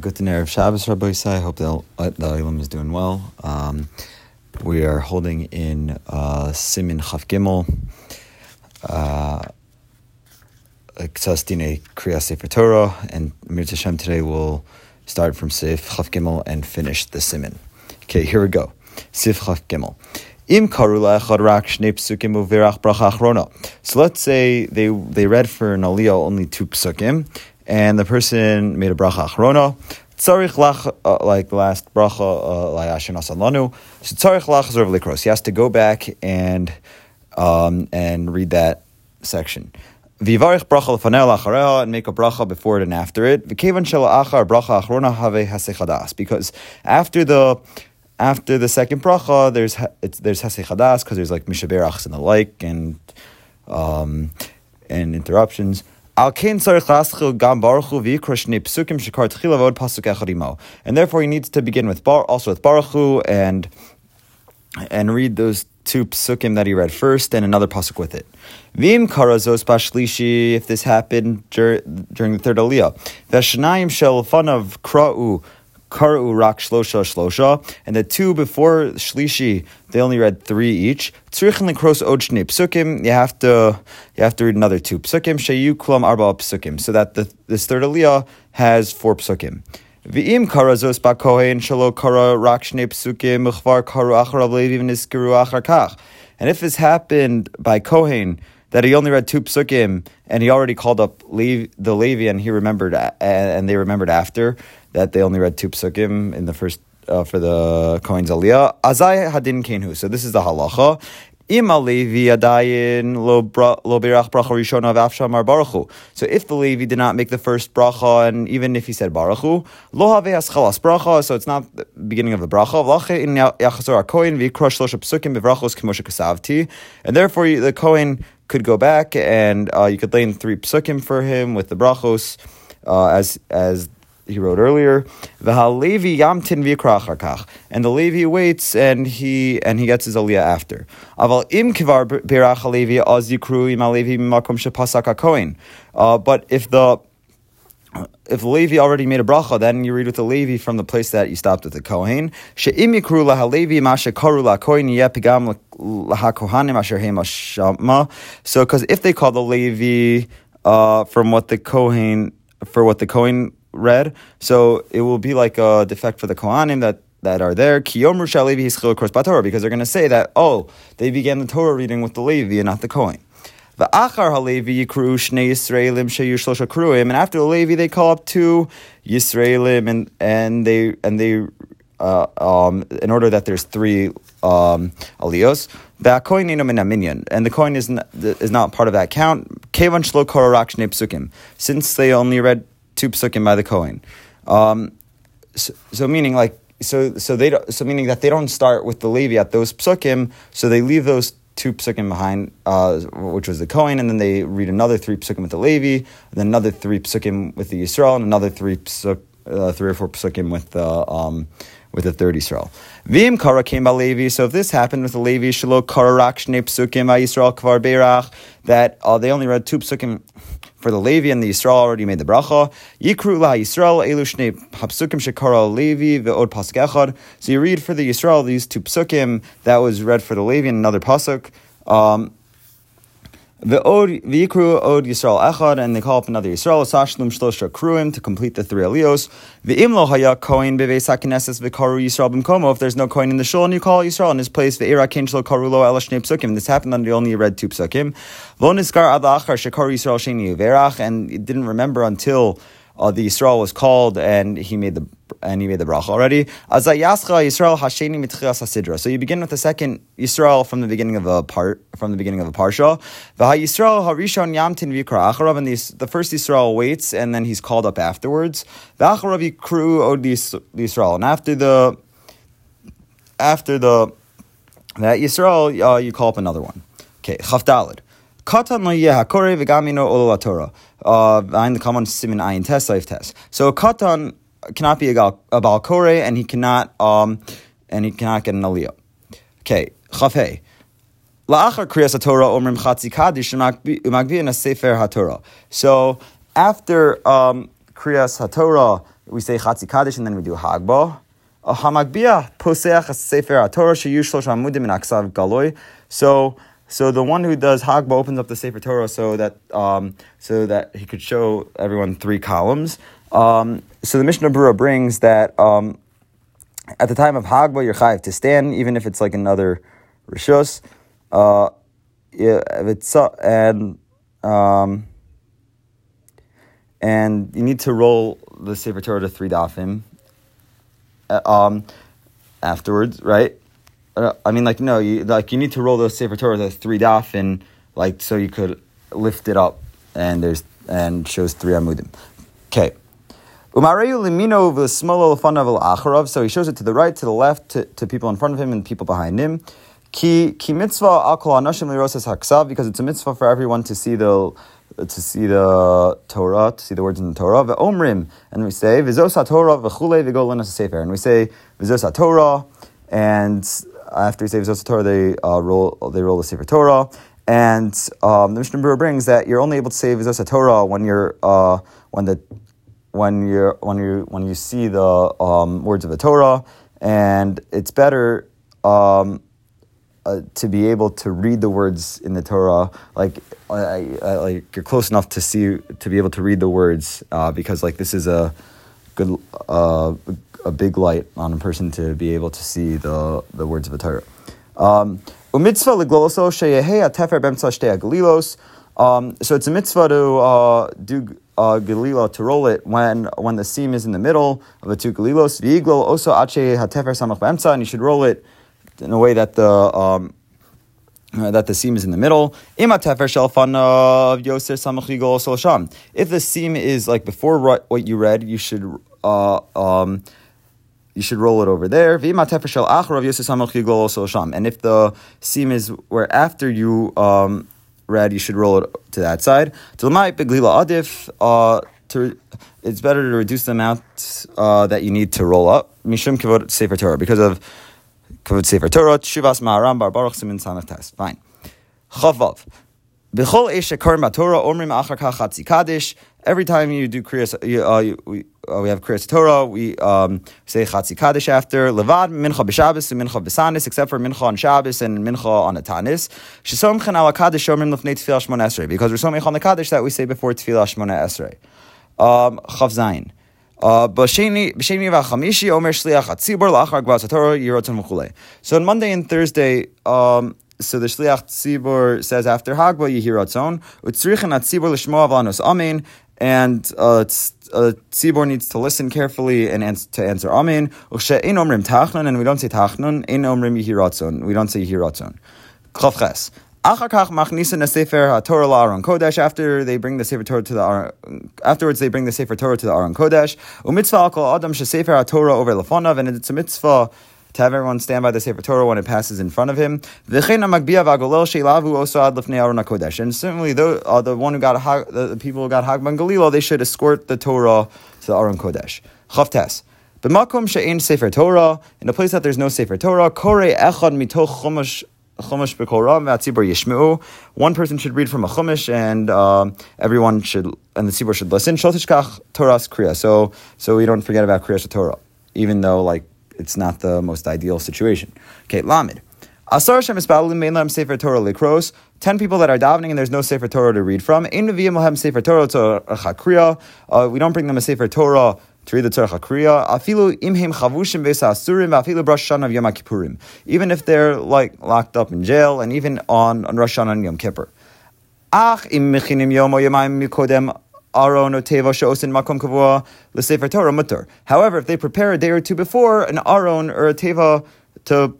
good Erev Shabbos, Rabbi Isai. I hope the, the Ilam is doing well. Um, we are holding in uh, Simin Chaf Gimel, uh, Ksastine Kriya Sefer Torah, and Mir Hashem today will start from Sif Chaf Gimel and finish the Simin. Okay, here we go. Sif Chaf Gimel. So let's say they they read for an aliyah only two psukim, and the person made a bracha achrona. Tzarich lach, uh, like the last bracha, uh, layashin asalanu. So tzarich lach likros. He has to go back and um, and read that section. Vivarich bracha lefanel achareha and make a bracha before it and after it. V'kevan shel achar bracha achrona have hasechadas because after the after the second bracha, there's there's hasechadas because there's like mishaberachs and the like and um, and interruptions. And therefore, he needs to begin with bar, also with Baruch Hu and and read those two psukim that he read first and another pasuk with it. Vim karazos bashlishi, if this happened dur- during the third aliyah. Veshnayim fanav kra'u Karu Rak Shlosha Shlosha, and the two before Shlishi, they only read three each. Tzrichin Likros Ochne Psukim, you have to you have to read another two Psukim, Shayu Kulam Arba Psukim, so that the, this third Aliyah has four Psukim. V'im karazos bakohen shalo kara rak shnei psukim mechvar karu achar levi v'niskiru achar kach. And if this happened by Kohen, that he only read two psukim and he already called up Levi, the Levi and he remembered and they remembered after, that they only read two psukim in the first uh, for the Kohen's Aliyah. Azai hadin kenhu. So this is the halacha. So if the Levi did not make the first bracha, and even if he said baruchu, lo bracha, so it's not the beginning of the bracha. And therefore, the Kohen could go back and uh, you could lay in three psukim for him with the brachos, uh, as as he wrote earlier. Levi yamtin v'yikrach and the Levi waits and he and he gets his aliyah after. Aval im kivar yikru shepasak kohen. Uh, but if the if Levi already made a bracha, then you read with the Levi from the place that you stopped with the Kohen. Lakohen yepigam. So, because if they call the Levi uh, from what the Kohen for what the Kohen read. So it will be like a defect for the Kohanim that that are there. Because they're going to say that oh they began the Torah reading with the Levi and not the Kohen. The Halevi and after the Levi they call up two Yisraelim and and they and they uh, um, in order that there's three um, aliyos. The coin minyan, and the coin is not, is not part of that count. Since they only read two psukim by the Kohen. Um, so, so, meaning like so so they so meaning that they don't start with the Levi at those psukim, so they leave those two psukim behind, uh, which was the Kohen, and then they read another three psukim with the Levi, then another three psukim with the Yisrael, and another three psuk, uh, three or four psukim with the um, with the third Yisrael. Vim kara came by Levi. So if this happened with the Levi, shalo kara shnei psukim Yisrael kvar berach, that uh, they only read two psukim for the Levi and the Yisrael already made the bracha. Yikru la Yisrael elu shnei hapsukim shekara Levi ve'od pasuk echad. So you read for the Yisrael these two psukim that was read for the Levi and another pasuk. Um, V'yikru od Yisrael echad, and they call up another Yisrael, Sashlum shlosha kruim, to complete the three alios. V'im lo haya koin beveis hakineses v'karu Yisrael b'mkomo, if there's no coin in the shul, and you call Yisrael in his place, v'ira kin shlo karu lo ela psukim, this happened under the only read two psukim. Lo niskar ad achar shekaru Yisrael sheni uverach, and it didn't remember until uh, the Yisrael was called and he made the and he made the bracha already. Yisrael hasheni hasidra. So you begin with the second Yisrael from the beginning of a part from the beginning of a parsha. Yisrael harishon yamtin acharav, and the, the first Yisrael waits and then he's called up afterwards. V'acharav yikru od Yisrael, and after the after the that Yisrael uh, you call up another one. Okay, chavdalid. Katan lo yeh hakore v'gamino olo Torah. Uh, the common simin ayin test saif test. So katan cannot be a, a balkore, and he cannot um, and he cannot get an aliyah. Okay, chafei. La'achar kriyas Torah omrim chatzi kadish umagbi in a sefer haTorah. So after um, kriyas haTorah, we say Chatzi Kaddish, and then we do Hagba. A Hamagbia Poseach Sefer Torah Sheyush Shlosh Amudim in Aksav. So, so the one who does Hagba opens up the Sefer Torah so that um, so that he could show everyone three columns. Um, so the Mishnah Berurah brings that um, at the time of Hagba, you're chayiv to stand, even if it's like another rishus. Uh, it's uh, and um, and you need to roll the Sefer Torah to three dafim. Uh, um, afterwards, right? Uh, I mean, like no, you like you need to roll those Sefer Torah to three dafim, like so you could lift it up, and there's and shows three amudim. Okay. So he shows it to the right, to the left, to, to people in front of him and people behind him. Ki, ki mitzvah because it's a mitzvah for everyone to see the to see the Torah, to see the words in the Torah. Ve'omrim, and we say v'zos Torah v'chule v'go sefer, and we say v'zos Torah, and after we say v'zos Torah, they uh, roll they roll the sefer Torah. And um, the Mishnah Berurah brings that you're only able to save v'zos Torah when you're uh, when the when you when you when you see the um, words of the Torah, and it's better um, uh, to be able to read the words in the Torah, like like you're close enough to see to be able to read the words, uh, because like this is a good uh, a big light on a person to be able to see the the words of the Torah. Um, um, so it's a mitzvah to uh, do uh, galila to roll it when when the seam is in the middle of the two galilos. Also samach and you should roll it in a way that the um, that the seam is in the middle. If the seam is like before what you read, you should uh, um, you should roll it over there. And if the seam is where after you um, read, you should roll it to that side. Uh, to, it's better to reduce the amount uh, that you need to roll up. Mishum kivod sefer Torah because of kavod sefer Torah. Shuvas ma'aram bar baruch simin. Fine. Chavav. B'chol omrim achar kachatzi kaddish. Every time you do kriyas, uh, we, uh, we have kriyas Torah. We um, say chatzi kaddish after levad mincha b'Shabbos and mincha b'sanis, except for mincha on Shabbos and mincha on a tanis. Shesom chen ala kaddish omrim lefnei tefillah shmona esrei because we're so on the kaddish that we say before tefillah shmona esrei. Um, Chav zayin. Uh, so on Monday and Thursday, um, so the Shliach Tzibor says after Hagba Yehiratzon, Utzrichen at Tzibor Lishmo Avanos Amen, and uh, uh, needs to listen carefully and ans- to answer Amen. Ein Omrim Tachnun, and we don't say Tachnun, Ein Omrim Yehiratzon, we don't say Yehiratzon. Chavches. Achakach machnisan sefer Torah la'aron kodesh. After they bring the sefer Torah to the Aron, afterwards they bring the sefer Torah to the Aron kodesh. Umitzvah kol adam shesefer Torah over lefonav, and it's a mitzvah to have everyone stand by the Sefer Torah when it passes in front of him. And certainly, the, uh, the one who got the, the people who got Hagban Galilo, they should escort the Torah to the Aron Kodesh. Chavtes. B'makom she'ein Sefer Torah, in a place that there's no Sefer Torah, kore echad mitoch chumash. One person should read from a chumash, and uh, everyone should, and the tzibur should listen. Torah's kriya. So, so we don't forget about kriya Torah, even though like it's not the most ideal situation. Okay, Lamed. Asar Shem Isbalim Sefer Torah Likros. Ten people that are davening and there's no Sefer Torah to read from. In V'yim Sefer Torah to Chakriya. Uh, we don't bring them a Sefer Torah to read the Torah Chakriya. Afilu imhim chavushim vesa asurim afilu Rosh Hashanah Yom Kippurim. Even if they're like locked up in jail and even on, on Rosh Hashanah and Yom Kippur. Ach im mechinim yom o yomayim mikodem aron or teva sheosin makom kavua l'sefer Torah mutter. However, if they prepare a day or two before an aron or a teva to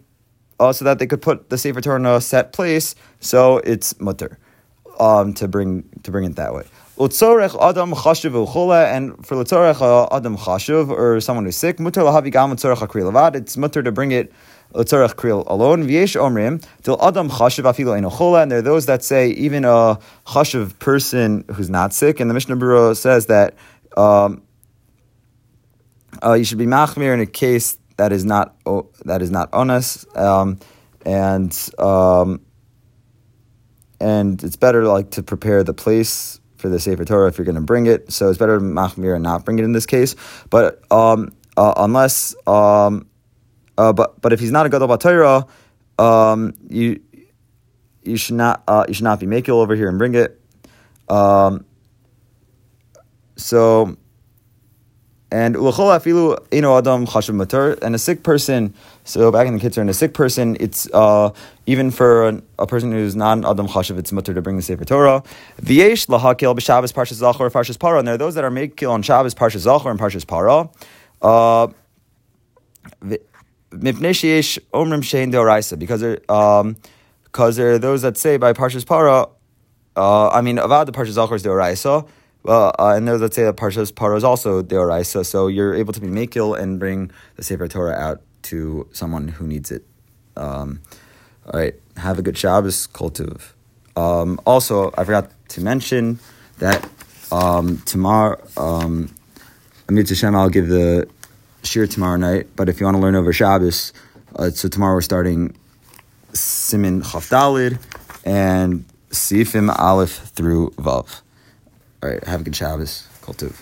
uh, so that they could put the sefer Torah in a set place, so it's mutter um, to bring to bring it that way. Utzorech adam chashuv and for l'tzorech uh, adam chashuv or someone who's sick, mutter lahavi gam levad. It's mutter to bring it Kril alone. V'yesh omrim adam chashiv afilo enochola. And there are those that say even a chashiv person who's not sick. And the Mishnah Berurah says that um, uh, you should be machmir in a case that is not oh, that is not honest, um, and um, and it's better like to prepare the place for the Sefer Torah if you're going to bring it. So it's better to machmir and not bring it in this case. But um, uh, unless, um, uh, but but if he's not a gadol b'Torah, um, you you should not uh, you should not be makil over here and bring it. Um, so and afilu ino adam chashav matur. and a sick person. So back in the and a sick person, it's uh, even for an, a person who's not an adam chashav, it's mutter to bring the sefer Torah. V'yesh lahakil b'Shabbos parshas zachor parshas para, and there are those that are makil on Shabbos parshas zachor and parshas para. Uh, omrim shein deoraisa because there um, because there are those that say by parshas para. Uh, I mean, avad the parshas zachor is deoraisa. Well, uh, and there's let's say that Parshas Paro is also Deoraisa, so you're able to be Makil and bring the Sefer Torah out to someone who needs it. Um, all right, have a good Shabbos, Kultuv. Um, also, I forgot to mention that um, tomorrow, um, Amir Hashem, I'll give the shir tomorrow night, but if you want to learn over Shabbos, uh, so tomorrow we're starting Simin Chafdalid and Sifim Aleph through Vav. All right, have a good Shabbos. Kultuv.